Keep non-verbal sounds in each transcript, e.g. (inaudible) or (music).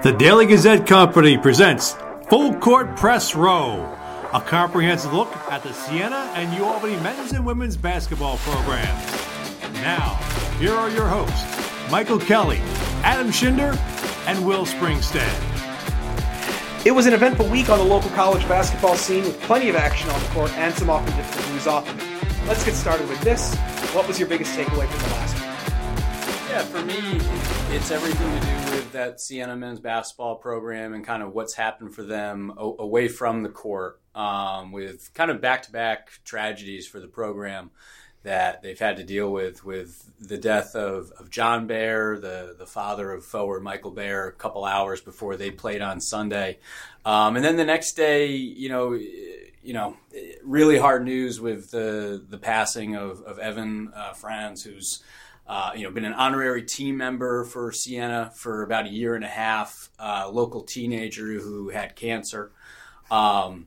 The Daily Gazette Company presents Full Court Press Row, a comprehensive look at the Siena and U Albany men's and women's basketball programs. Now, here are your hosts, Michael Kelly, Adam Shinder, and Will Springstead. It was an eventful week on the local college basketball scene with plenty of action on the court and some often difficult news off of it. Let's get started with this. What was your biggest takeaway from the last? Yeah, for me, it's everything to do with that Siena men's basketball program and kind of what's happened for them away from the court um, with kind of back to back tragedies for the program that they've had to deal with with the death of, of John Baer, the, the father of forward Michael Baer, a couple hours before they played on Sunday. Um, and then the next day, you know, you know, really hard news with the the passing of, of Evan uh, Franz, who's uh, you know, been an honorary team member for Siena for about a year and a half. Uh, local teenager who had cancer. Um,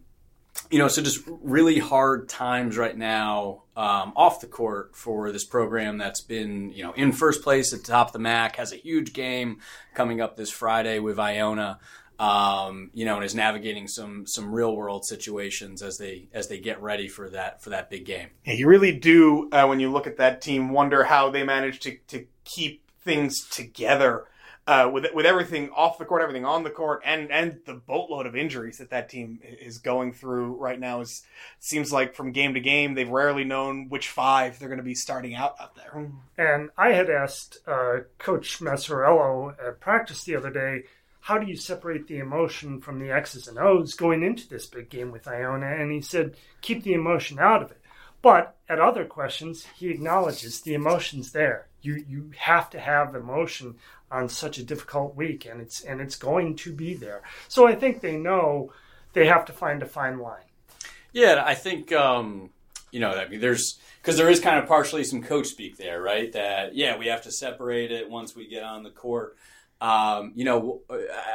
you know, so just really hard times right now um, off the court for this program that's been, you know, in first place at the top of the MAAC, has a huge game coming up this Friday with Iona um, you know, and is navigating some some real world situations as they as they get ready for that for that big game. Yeah, you really do uh, when you look at that team wonder how they manage to to keep things together. Uh, with with everything off the court, everything on the court, and and the boatload of injuries that that team is going through right now, is seems like from game to game they've rarely known which five they're going to be starting out out there. And I had asked uh, Coach Maciariello at practice the other day how do you separate the emotion from the X's and O's going into this big game with Iona? And he said, keep the emotion out of it. But at other questions, he acknowledges the emotion's there. You you have to have emotion on such a difficult week, and it's and it's going to be there. So I think they know they have to find a fine line. Yeah, I think um, you know. I mean, there's because there is kind of partially some coach speak there, right? That yeah, we have to separate it once we get on the court. Um, you know,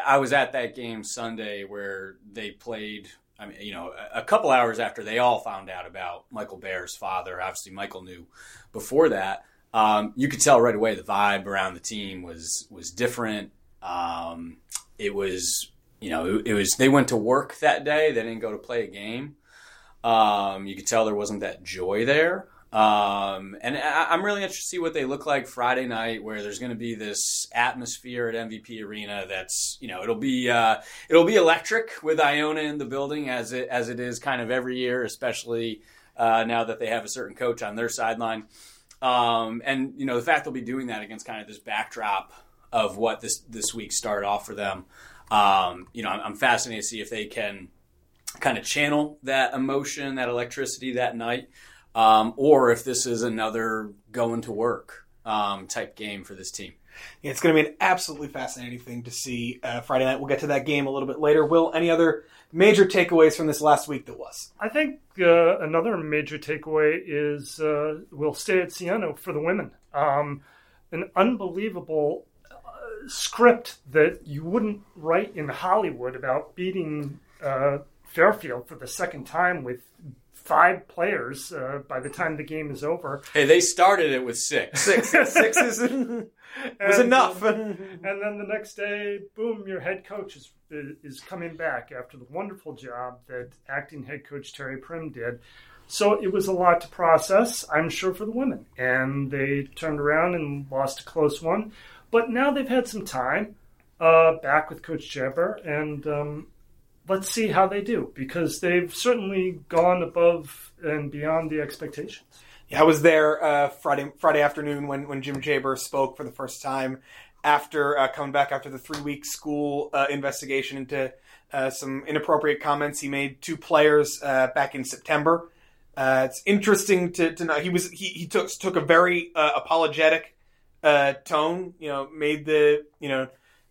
I was at that game Sunday where they played. I mean, you know, a couple hours after they all found out about Michael Baer's father. Obviously, Michael knew before that. Um, you could tell right away the vibe around the team was was different. Um, it was, you know, it, it, was. They went to work that day. They didn't go to play a game. Um, you could tell there wasn't that joy there. Um, and I, am really interested to see what they look like Friday night, where there's going to be this atmosphere at MVP Arena. That's you know it'll be uh, it'll be electric with Iona in the building as it as it is kind of every year, especially uh, now that they have a certain coach on their sideline. Um, and you know the fact they'll be doing that against kind of this backdrop of what this this week started off for them. Um, you know, I'm, I'm fascinated to see if they can kind of channel that emotion, that electricity that night um, or if this is another going to work um, type game for this team. Yeah, it's going to be an absolutely fascinating thing to see uh, Friday night. We'll get to that game a little bit later. Will, any other major takeaways from this last week that was? I think uh, another major takeaway is uh, we'll stay at Siena for the women. Um, an unbelievable uh, script that you wouldn't write in Hollywood about beating uh, Fairfield for the second time with five players uh, by the time the game is over. Hey, they started it with six. Six, (laughs) six is, (laughs) was enough. (laughs) and then the next day, boom, your head coach is is coming back after the wonderful job that acting head coach Terry Prim did. So it was a lot to process, I'm sure, for the women. And they turned around and lost a close one. But now they've had some time uh, back with Coach Jabir, and um, let's see how they do because they've certainly gone above and beyond the expectations. Yeah, I was there uh, Friday Friday afternoon when when Jim Jabir spoke for the first time after uh, coming back after the three week school uh, investigation into uh, some inappropriate comments he made to players uh, back in September. Uh, it's interesting to, to know he was he, he took took a very apologetic tone. You know, made the you know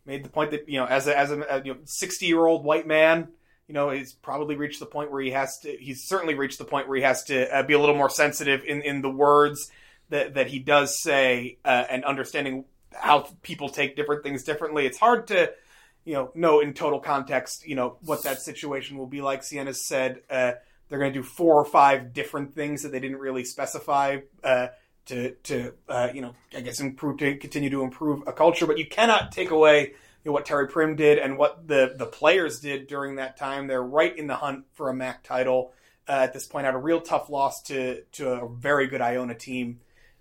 made the point that you know as a as a you know, 60 year old white man you know he's probably reached the point where he has to he's certainly reached the point where he has to uh, be a little more sensitive in in the words that that he does say uh, and understanding how people take different things differently. It's hard to you know know in total context you know what that situation will be like. Siena said uh, they're going to do four or five different things that they didn't really specify uh, to to uh, you know I guess improve to continue to improve a culture, but you cannot take away you know, what Terry Prim did and what the the players did during that time. They're right in the hunt for a MAAC title uh, at this point. Had a real tough loss to to a very good Iona team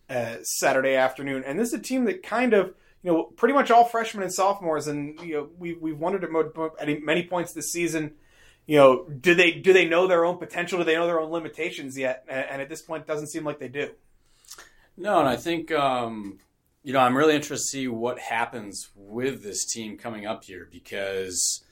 uh, Saturday afternoon, and this is a team that kind of you know pretty much all freshmen and sophomores, and you know we we've wondered at many points this season. You know, do they do they know their own potential? Do they know their own limitations yet? And, at this point, it doesn't seem like they do. No, and I think um, you know I'm really interested to see what happens with this team coming up here because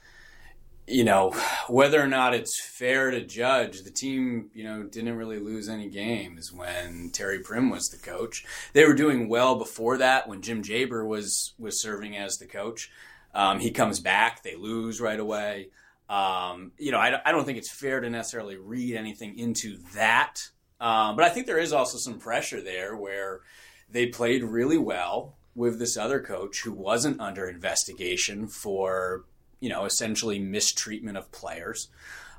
you know, whether or not it's fair to judge, the team, you know, didn't really lose any games when Terry Prim was the coach. They were doing well before that when Jim Jabir was was serving as the coach. Um, he comes back, they lose right away. Um, you know, I, I, don't think it's fair to necessarily read anything into that. Um, but I think there is also some pressure there where they played really well with this other coach who wasn't under investigation for you know, essentially mistreatment of players.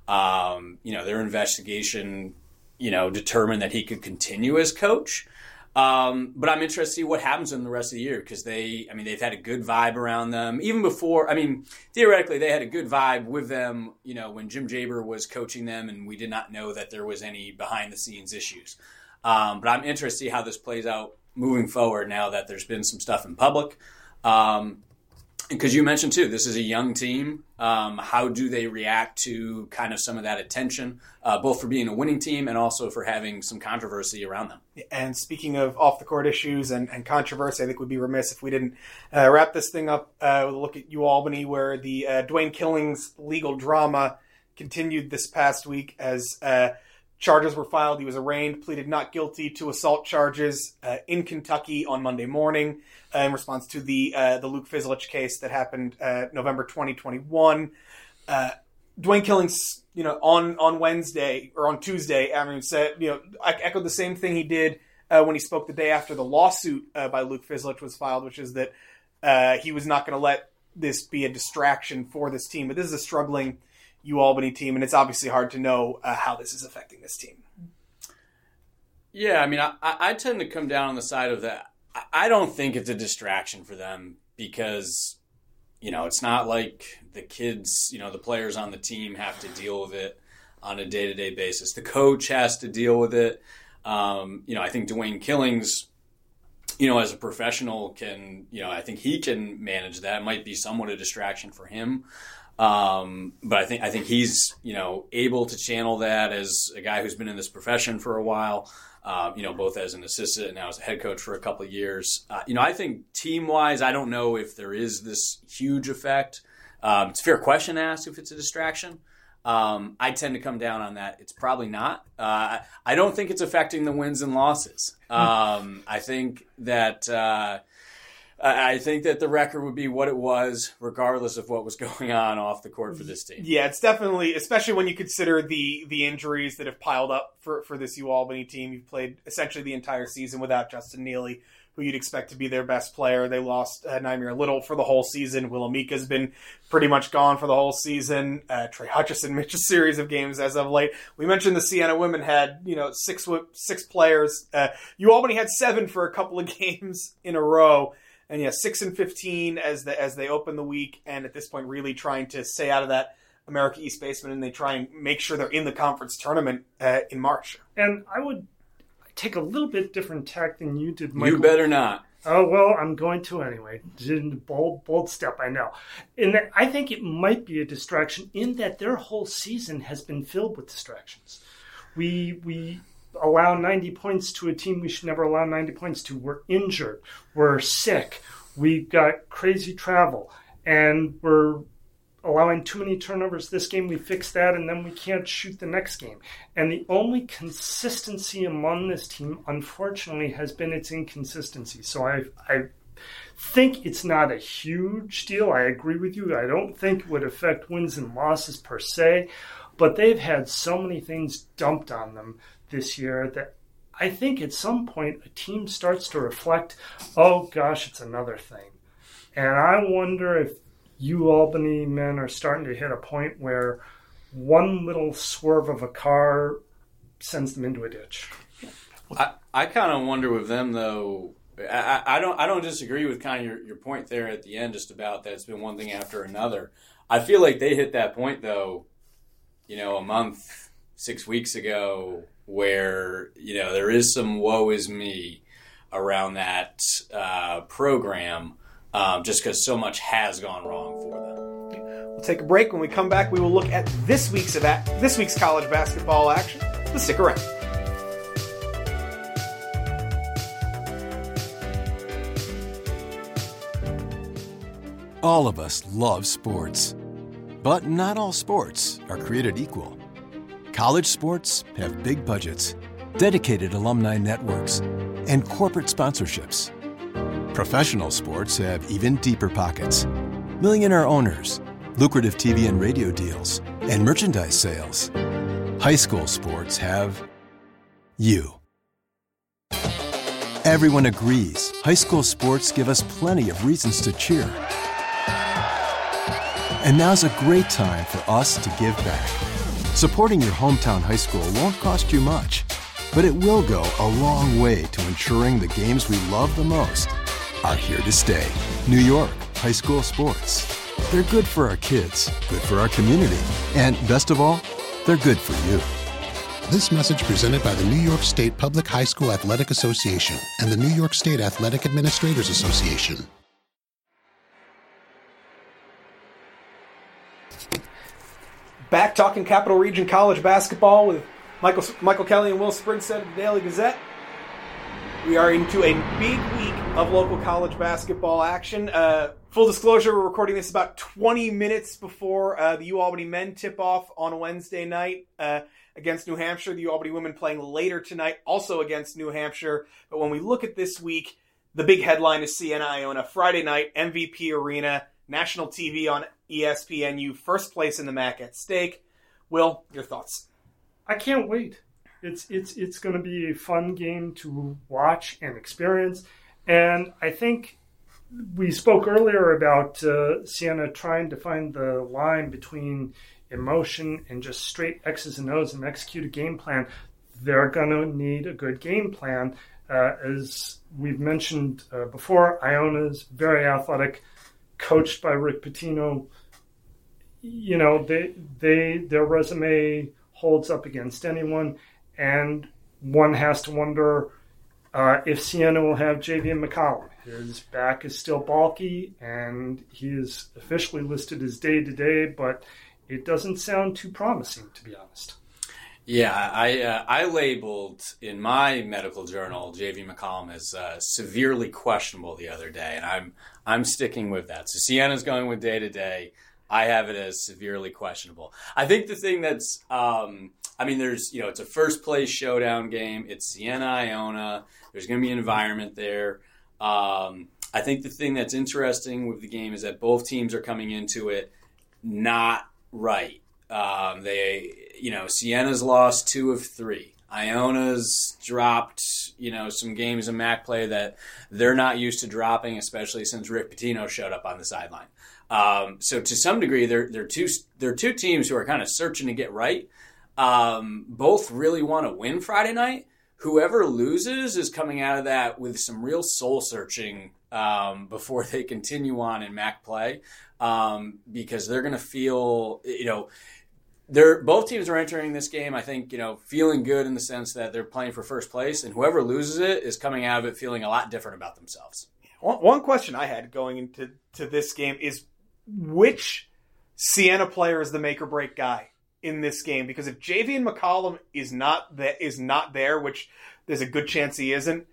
Um, you know, their investigation, you know, determined that he could continue as coach. Um, but I'm interested to see what happens in the rest of the year because they, I mean, they've had a good vibe around them. Even before, I mean, theoretically, they had a good vibe with them, you know, when Jim Jabir was coaching them and we did not know that there was any behind the scenes issues. Um, but I'm interested to see how this plays out moving forward now that there's been some stuff in public. Um, because you mentioned too, this is a young team. Um, how do they react to kind of some of that attention, uh, both for being a winning team and also for having some controversy around them? And speaking of off the court issues and, and controversy, I think we'd be remiss if we didn't uh, wrap this thing up uh, with a look at UAlbany, where the uh, Dwayne Killings legal drama continued this past week as uh, charges were filed. He was arraigned, pleaded not guilty to assault charges uh, in Kentucky on Monday morning uh, in response to the uh, the Luke Fizlich case that happened uh, November 2021. Uh, Dwayne Killings, you know, on on Wednesday or on Tuesday, I mean, said, you know, I echoed the same thing he did uh, when he spoke the day after the lawsuit by Luke Fizlich was filed, which is that he was not going to let this be a distraction for this team. But this is a struggling UAlbany team, and it's obviously hard to know how this is affecting this team. Yeah, I mean, I, I tend to come down on the side of that. I don't think it's a distraction for them because you know it's not like the kids, you know, the players on the team have to deal with it on a day to day basis. The coach has to deal with it. Um, you know, I think Dwayne Killings, you know, as a professional, can you know, I think he can manage that. It might be somewhat a distraction for him. Um, but I think I think he's you know able to channel that as a guy who's been in this profession for a while uh, you know, both as an assistant and now as a head coach for a couple of years. Uh, you know, I think team wise, I don't know if there is this huge effect. Um, it's a fair question to ask if it's a distraction. Um, I tend to come down on that. It's probably not. Uh, I don't think it's affecting the wins and losses. Um, I think that uh, I think that the record would be what it was, regardless of what was (laughs) going on off the court for this team. Yeah, it's definitely, especially when you consider the the injuries that have piled up for for this UAlbany team. You've played essentially the entire season without Justin Neely, who you'd expect to be their best player. They lost uh, Naimir Little for the whole season. Willamika's been pretty much gone for the whole season. Uh, Trey Hutchison (laughs) missed a series of games as of late. We mentioned the Siena women had you know six six players. Uh, UAlbany had seven for a couple of (laughs) games in a row and yeah, six and fifteen as the as they open the week, and at this point, really trying to stay out of that America East basement, and they try and make sure they're in the conference tournament uh, in March. And I would take a little bit different tack than you did. Michael. You better not. Oh well, I'm going to anyway. Bold, bold step, I know. And that, I think it might be a distraction in that their whole season has been filled with distractions. We we allow 90 points to a team we should never allow 90 points to. We're injured, we're sick, we've got crazy travel, and we're allowing too many turnovers this game. We fix that, and then we can't shoot the next game. And the only consistency among this team, unfortunately, has been its inconsistency. So I, I think it's not a huge deal. I agree with you. I don't think it would affect wins and losses per se, but they've had so many things dumped on them this year that I think at some point a team starts to reflect, oh gosh, it's another thing. And I wonder if you Albany men are starting to hit a point where one little swerve of a car sends them into a ditch. I, I kind of wonder with them though, I, I don't I don't disagree with kind of your, your point there at the end, just about that it's been one thing after another. I feel like they hit that point though, you know, a month, six weeks ago, where you know there is some woe is me around that uh, program, um, just because so much has gone wrong for them. We'll take a break. When we come back, we will look at this week's event, this week's college basketball action. So stick around. All of us love sports. But not all sports are created equal. College sports have big budgets, dedicated alumni networks, and corporate sponsorships. Professional sports have even deeper pockets millionaire owners, lucrative TV and radio deals, and merchandise sales. High school sports have you. Everyone agrees high school sports give us plenty of reasons to cheer. And now's a great time for us to give back. Supporting your hometown high school won't cost you much, but it will go a long way to ensuring the games we love the most are here to stay. New York High School Sports. They're good for our kids, good for our community, and best of all, they're good for you. This message presented by the New York State Public High School Athletic Association and the New York State Athletic Administrators Association. Back talking Capital Region College basketball with Michael Michael Kelly and Will Springstead of the Daily Gazette. We are into a big week of local college basketball action. Uh, full disclosure, we're recording this about 20 minutes before uh, the U Albany men tip off on Wednesday night uh, against New Hampshire. The U Albany women playing later tonight, also against New Hampshire. But when we look at this week, the big headline is Siena Iona Friday night, MVP Arena, national TV on ESPNU, first place in the MAAC at stake. Will, your thoughts? I can't wait. It's it's it's going to be a fun game to watch and experience, and I think we spoke earlier about uh, Siena trying to find the line between emotion and just straight X's and O's and execute a game plan. They're going to need a good game plan. Uh, as we've mentioned uh, before, Iona's very athletic, coached by Rick Pitino. You know, they they their resume holds up against anyone, and one has to wonder uh, if Siena will have Javian McCollum. His back is still bulky, and he is officially listed as day to day, but it doesn't sound too promising, to be honest. Yeah, I uh, I labeled in my medical journal JV McCollum as uh, severely questionable the other day, and I'm I'm sticking with that. So Siena's going with day to day. I have it as severely questionable. I think the thing that's, um, I mean, there's, you know, it's a first place showdown game. It's Siena Iona. There's going to be an environment there. Um, I think the thing that's interesting with the game is that both teams are coming into it not right. Um, they, you know, Siena's lost two of three. Iona's dropped, you know, some games in MAAC play that they're not used to dropping, especially since Rick Pitino showed up on the sideline. Um, so to some degree, they're they're two they're two teams who are kind of searching to get right. Um, both really want to win Friday night. Whoever loses is coming out of that with some real soul searching um, before they continue on in MAAC play um, because they're going to feel you know they're both teams are entering this game. I think you know feeling good in the sense that they're playing for first place, and whoever loses it is coming out of it feeling a lot different about themselves. One, one question I had going into to this game is which Siena player is the make or break guy in this game? Because if Javian McCollum is not that is not there, which there's a good chance he isn't,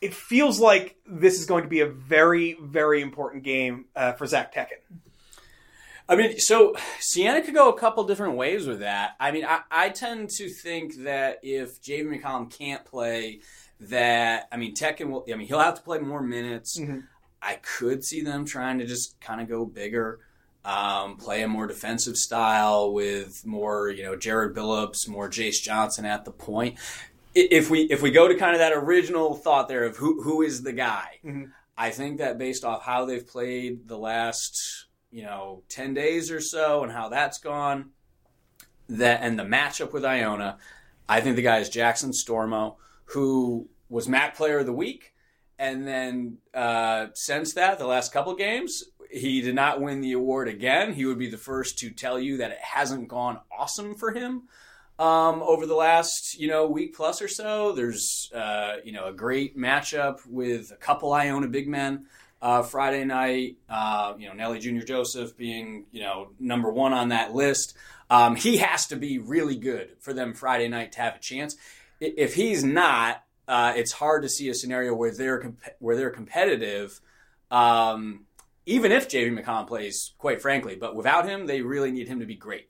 it feels like this is going to be a very very important game uh, for Zek Tekin. I mean, so Siena could go a couple different ways with that. I mean, I, I tend to think that if Javian McCollum can't play, that I mean, Tekken will. I mean, he'll have to play more minutes. Mm-hmm. I could see them trying to just kind of go bigger, um, play a more defensive style with more, you know, Jared Billups, more Jace Johnson at the point. If we if we go to kind of that original thought there of who who is the guy, mm-hmm. I think that based off how they've played the last you know 10 days or so and how that's gone that and the matchup with Iona, I think the guy is Jackson Stormo, who was MAAC player of the week and then uh, since that, the last couple games, he did not win the award again. He would be the first to tell you that it hasn't gone awesome for him um, over the last you know week plus or so. There's uh, you know a great matchup with a couple Iona big men uh, Friday night. Uh, you know Nelly Junior Joseph being you know number one on that list. Um, he has to be really good for them Friday night to have a chance. If he's not, uh, it's hard to see a scenario where they're comp- where they're competitive. Um, even if JV McCollum plays, quite frankly, but without him, they really need him to be great.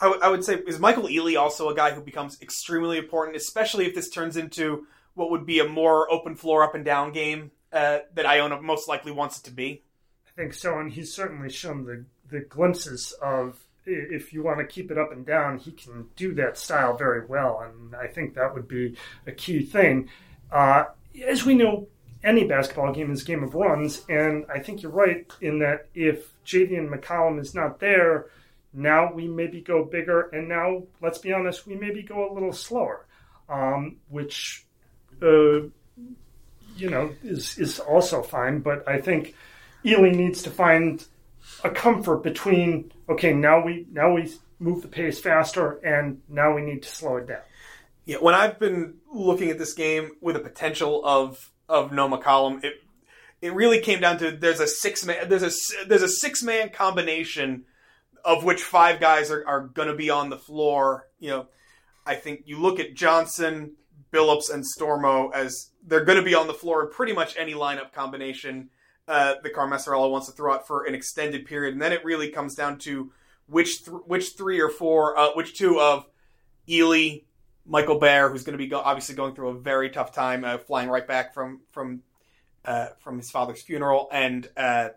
I, w- I would say is Michael Eley also a guy who becomes extremely important, especially if this turns into what would be a more open floor up and down game uh, that Iona most likely wants it to be. I think so, and he's certainly shown the the glimpses of if you want to keep it up and down, he can do that style very well, and I think that would be a key thing. Uh, as we know, any basketball game is a game of runs, and I think you're right in that if Javian McCollum is not there, now we maybe go bigger, and now let's be honest, we maybe go a little slower, um, which uh, you know is is also fine. But I think Eley needs to find a comfort between okay, now we now we move the pace faster, and now we need to slow it down. Yeah, when I've been looking at this game with a potential of of no McCollum, it it really came down to there's a six man there's a there's a six man combination of which five guys are, are going to be on the floor. You know, I think you look at Johnson, Billups, and Stormo as they're going to be on the floor in pretty much any lineup combination uh, that Carm wants to throw out for an extended period, and then it really comes down to which th- which three or four, uh, which two of Eley, Michael Baer, who's going to be go- obviously going through a very tough time, uh, flying right back from from uh, from his father's funeral, and uh,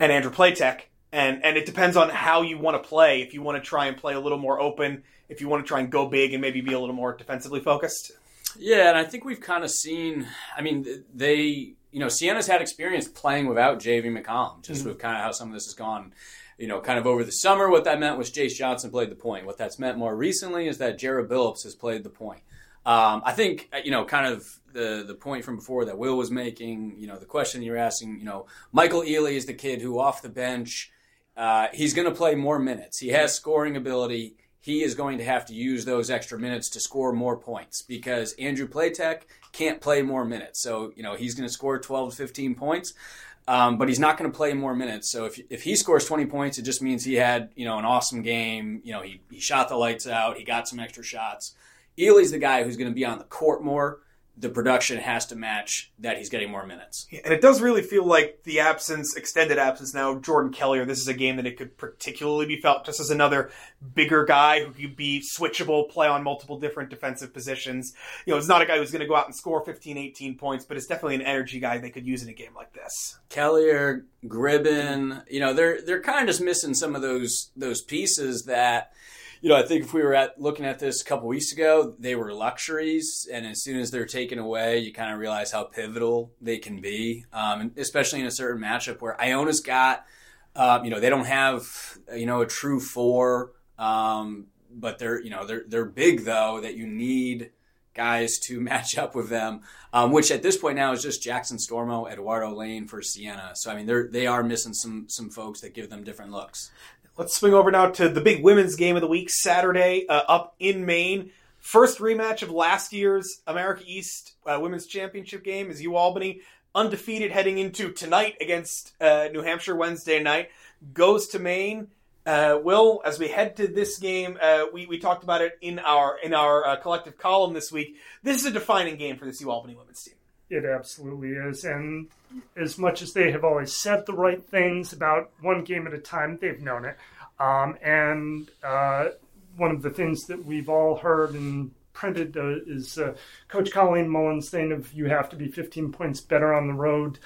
and Andrew Platek, and and it depends on how you want to play. If you want to try and play a little more open, if you want to try and go big and maybe be a little more defensively focused. Yeah, and I think we've kind of seen. I mean, they you know, Siena's had experience playing without JV McCollum, just mm-hmm. with kind of how some of this has gone. You know, kind of over the summer, what that meant was Jace Johnson played the point. What that's meant more recently is that Jared Billups has played the point. Um, I think, uh, you know, kind of the the point from before that Will was making, you know, the question you're asking, you know, Michael Eley is the kid who off the bench, uh, he's going to play more minutes. He has scoring ability he is going to have to use those extra minutes to score more points because Andrew Platek can't play more minutes. So, you know, he's going to score 12 to 15 points, um, but he's not going to play more minutes. So if, if he scores 20 points, it just means he had, you know, an awesome game. You know, he, he shot the lights out, he got some extra shots. Eley's the guy who's going to be on the court more the production has to match that he's getting more minutes. And it does really feel like the absence, extended absence now, Jordan Kelly, or this is a game that it could particularly be felt just as another bigger guy who could be switchable, play on multiple different defensive positions. You know, it's not a guy who's going to go out and score 15, 18 points, but it's definitely an energy guy they could use in a game like this. Kelly or Gribben, you know, they're they're kind of just missing some of those those pieces that – you know, I think if we were at looking at this a couple weeks ago, they were luxuries, and as soon as they're taken away, you kind of realize how pivotal they can be, um, especially in a certain matchup where Iona's got, uh, you know, they don't have, you know, a true four, um, but they're, you know, they're they're big though that you need guys to (laughs) match up with them, um, which at this point now is just Jackson Stormo, Eduardo Lane for Siena. So I mean, they're they are missing some some folks that give them different looks. Let's swing over now to the big women's game of the week, Saturday, uh, up in Maine. First rematch of last year's America East uh, Women's Championship game is U Albany, undefeated heading into tonight against uh, New Hampshire Wednesday night, goes to Maine. Uh, Will, as we head to this game, uh, we, we talked about it in our in our uh, collective column this week. This is a defining game for this U Albany women's team. It absolutely is. And as much as they have always said the right things about one game at a time, they've known it. Um, and uh, one of the things that we've all heard and printed uh, is uh, Coach Colleen Mullen saying of you have to be 15 points better on the road.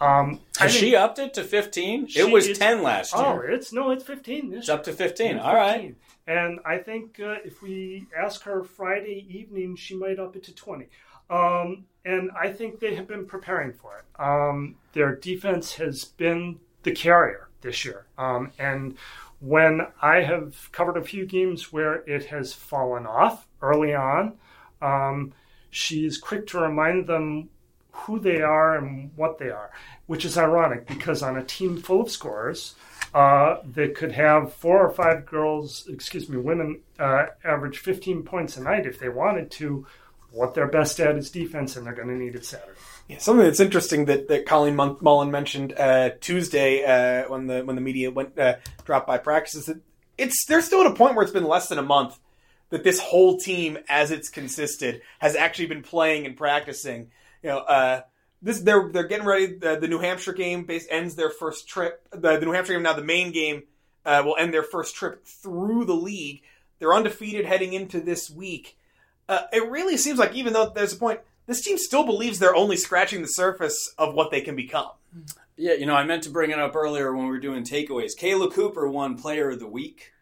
Um, Has she upped it to 15? It was 10 last year. Oh, it's no, it's 15. It's up to 15. All right. And I think uh, if we ask her Friday evening, she might up it to 20. Um, and I think they have been preparing for it. Um, their defense has been the carrier this year. Um, and when I have covered a few games where it has fallen off early on, um, she's quick to remind them who they are and what they are, which is ironic because on a team full of scorers uh, that could have four or five girls, excuse me, women uh, average 15 points a night if they wanted to, what they're best at is defense, and they're going to need it Saturday. Yeah, something that's interesting that, that Colleen Mullen mentioned uh, Tuesday uh, when the when the media went uh, dropped by practice is that it's they're still at a point where it's been less than a month that this whole team, as it's consisted, has actually been playing and practicing. You know, uh, this they're they're getting ready. The, the New Hampshire game base ends their first trip. The, the New Hampshire game now the main game uh, will end their first trip through the league. They're undefeated heading into this week. Uh, it really seems like even though there's a point, this team still believes they're only scratching the surface of what they can become. Yeah, you know, I meant to bring it up earlier when we were doing takeaways. Kayla Cooper won Player of the Week.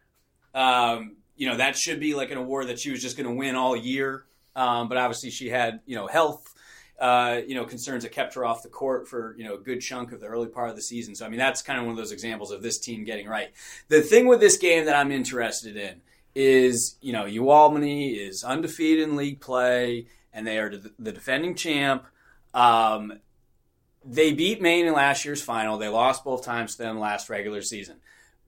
Um, you know, that should be like an award that she was just going to win all year. Um, but obviously, she had you know health, uh, you know, concerns that kept her off the court for you know a good chunk of the early part of the season. So I mean, that's kind of one of those examples of this team getting right. The thing with this game that I'm interested in is you know UAlbany is undefeated in league play and they are the defending champ. Um, they beat Maine in last year's final. They lost both times to them last regular season.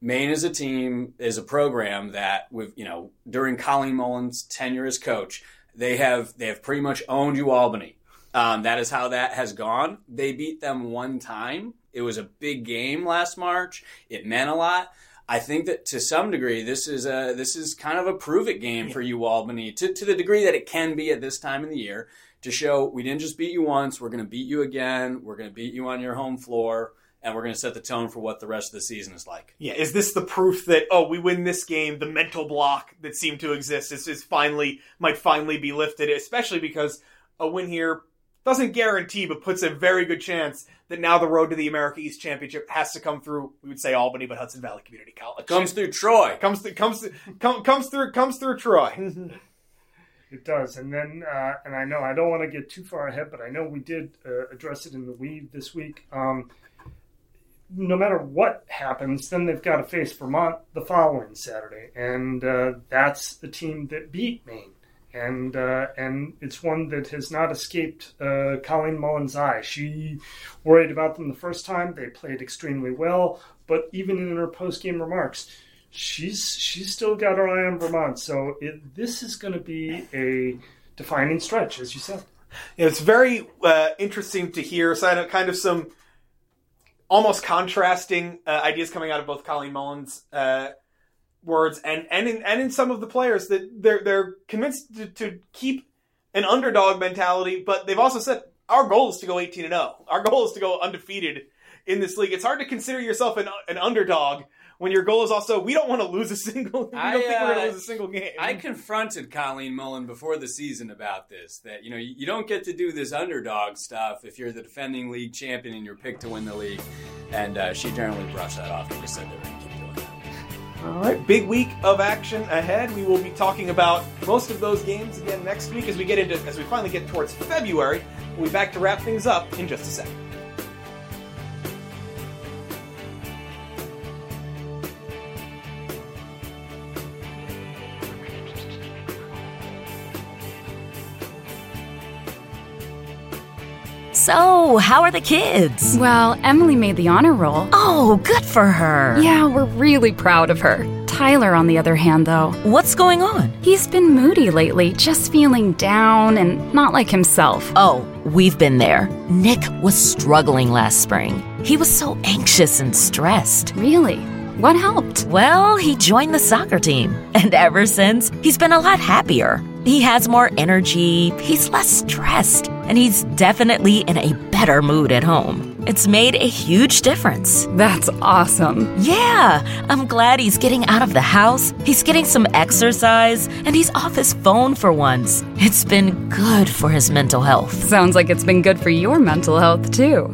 Maine is a team, is a program that with you know during Colleen Mullen's tenure as coach, they have they have pretty much owned UAlbany. Um, that is how that has gone. They beat them one time. It was a big game last March. It meant a lot. I think that to some degree, this is a this is kind of a prove it game for UAlbany to to the degree that it can be at this time of the year to show we didn't just beat you once, we're going to beat you again, we're going to beat you on your home floor, and we're going to set the tone for what the rest of the season is like. Yeah, is this the proof that oh, we win this game? The mental block that seemed to exist is, is finally might finally be lifted, especially because a win here doesn't guarantee, but puts a very good chance that now the road to the America East Championship has to come through. We would say Albany, but Hudson Valley Community College comes through Troy. Comes through, comes through, come, comes through comes through Troy. (laughs) It does, and then uh, and I know I don't want to get too far ahead, but I know we did uh, address it in the weave this week. Um, no matter what happens, then they've got to face Vermont the following Saturday, and uh, that's the team that beat Maine and uh, and it's one that has not escaped uh, Colleen Mullen's eye. She worried about them the first time; they played extremely well, but even in her post game remarks, she's she's still got her eye on Vermont. So it, this is going to be a defining stretch, as you said. It's very uh, interesting to hear kind of some almost contrasting uh, ideas coming out of both Colleen Mullen's uh, words and and in, and in some of the players that they're they're convinced to, to keep an underdog mentality, but they've also said our goal is to go 18 and 0. Our goal is to go undefeated in this league. It's hard to consider yourself an, an underdog when your goal is also we don't want to lose a single. (laughs) We I, don't think uh, we're going to lose a single game. I confronted Colleen Mullen before the season about this. That you know you, don't get to do this underdog stuff if you're the defending league champion and you're picked to win the league. And uh, she generally brushed that off and just said that. All right, big week of action ahead. We will be talking about most of those games again next week as we get into as we finally get towards February. We'll be back to wrap things up in just a second. So, how are the kids? Well, Emily made the honor roll. Oh, good for her. Yeah, we're really proud of her. Tyler, on the other hand, though. What's going on? He's been moody lately, just feeling down and not like himself. Oh, we've been there. Nick was struggling last spring. He was so anxious and stressed. Really? What helped? Well, he joined the soccer team. (laughs) And ever since, he's been a lot happier. He has more energy, he's less stressed, and he's definitely in a better mood at home. It's made a huge difference. That's awesome. Yeah, I'm glad he's getting out of the house, he's getting some exercise, and he's off his phone for once. It's been good for his mental health. Sounds like it's been good for your mental health, too.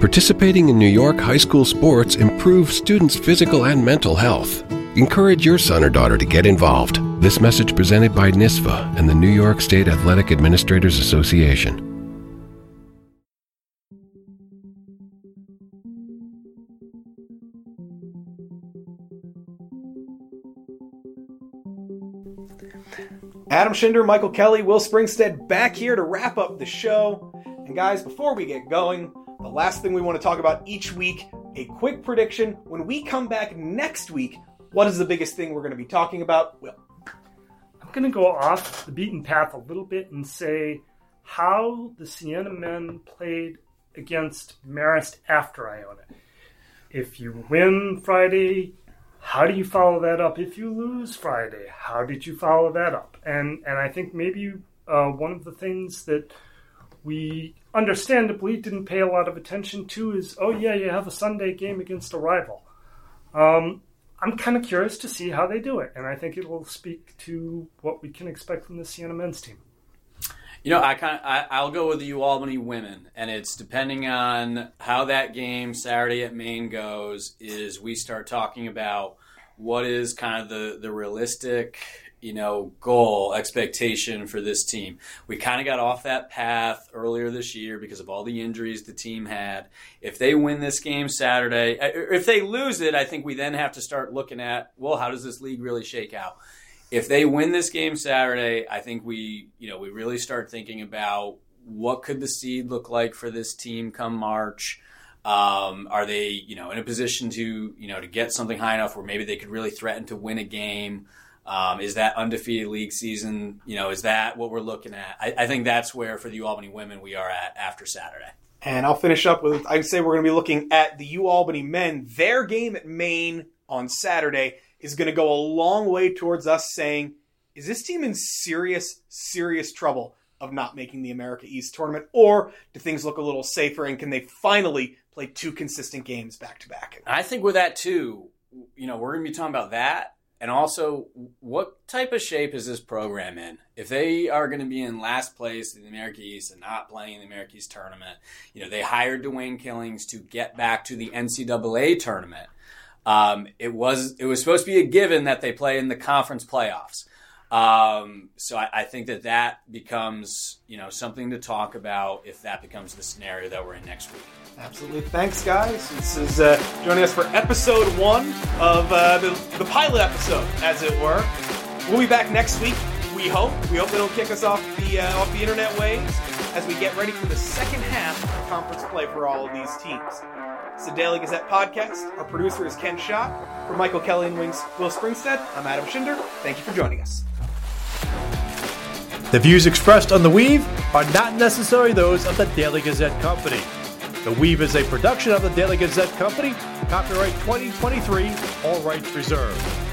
Participating in New York high school sports improves students' physical and mental health. Encourage your son or daughter to get involved. This message presented by NYSSFA and the New York State Athletic Administrators Association. Adam Shinder, Michael Kelly, Will Springstead back here to wrap up the show. And guys, before we get going, the last thing we want to talk about each week, a quick prediction. When we come back next week, what is the biggest thing we're going to be talking about? Will. I'm going to go off the beaten path a little bit and say how the Siena men played against Marist after Iona. If you win Friday, how do you follow that up? If you lose Friday, how did you follow that up? And and I think maybe uh, one of the things that we understandably didn't pay a lot of attention to is oh yeah, you have a Sunday game against a rival. Um, I'm kind of curious to see how they do it, and I think it will speak to what we can expect from the Siena men's team. You know, I kind I'll go with the Albany women, and it's depending on how that game Saturday at Maine goes. Is we start talking about what is kind of the the realistic you know, goal, expectation for this team. We kind of got off that path earlier this year because of all the injuries the team had. If they win this game Saturday, if they lose it, I think we then have to start looking at, well, how does this league really shake out? If they win this game Saturday, I think we, you know, we really start thinking about what could the seed look like for this team come March. Um, are they, you know, in a position to, you know, to get something high enough where maybe they could really threaten to win a game? Um, is that undefeated league season? You know, is that what we're looking at? I, I think that's where for the U Albany women we are at after Saturday. And I'll finish up with I'd say we're going to be looking at the U Albany men. Their game at Maine on Saturday is going to go a long way towards us saying, is this team in serious, serious trouble of not making the America East tournament? Or do things look a little safer and can they finally play two consistent games back to back? I think with that too, you know, we're going to be talking about that and also, what type of shape is this program in? If they are going to be in last place in the America East and not playing in the America East tournament, you know, they hired Dwayne Killings to get back to the NCAA tournament. Um, it was it was supposed to be a given that they play in the conference playoffs. Um, so I, I, think that that becomes you know something to talk about if that becomes the scenario that we're in next week. Absolutely. Thanks, guys. This is uh, joining us for episode one of uh, the, the pilot episode, as it were. We'll be back next week. We hope. We hope it'll kick us off the uh, off the internet waves as we get ready for the second half of conference play for all of these teams. It's the Daily Gazette podcast. Our producer is Ken Schott. For Michael Kelly and Wings Will Springstead, I'm Adam Shinder. Thank you for joining us. The views expressed on the Weave are not necessarily those of the Daily Gazette Company. The Weave is a production of the Daily Gazette Company, copyright 2023, all rights reserved.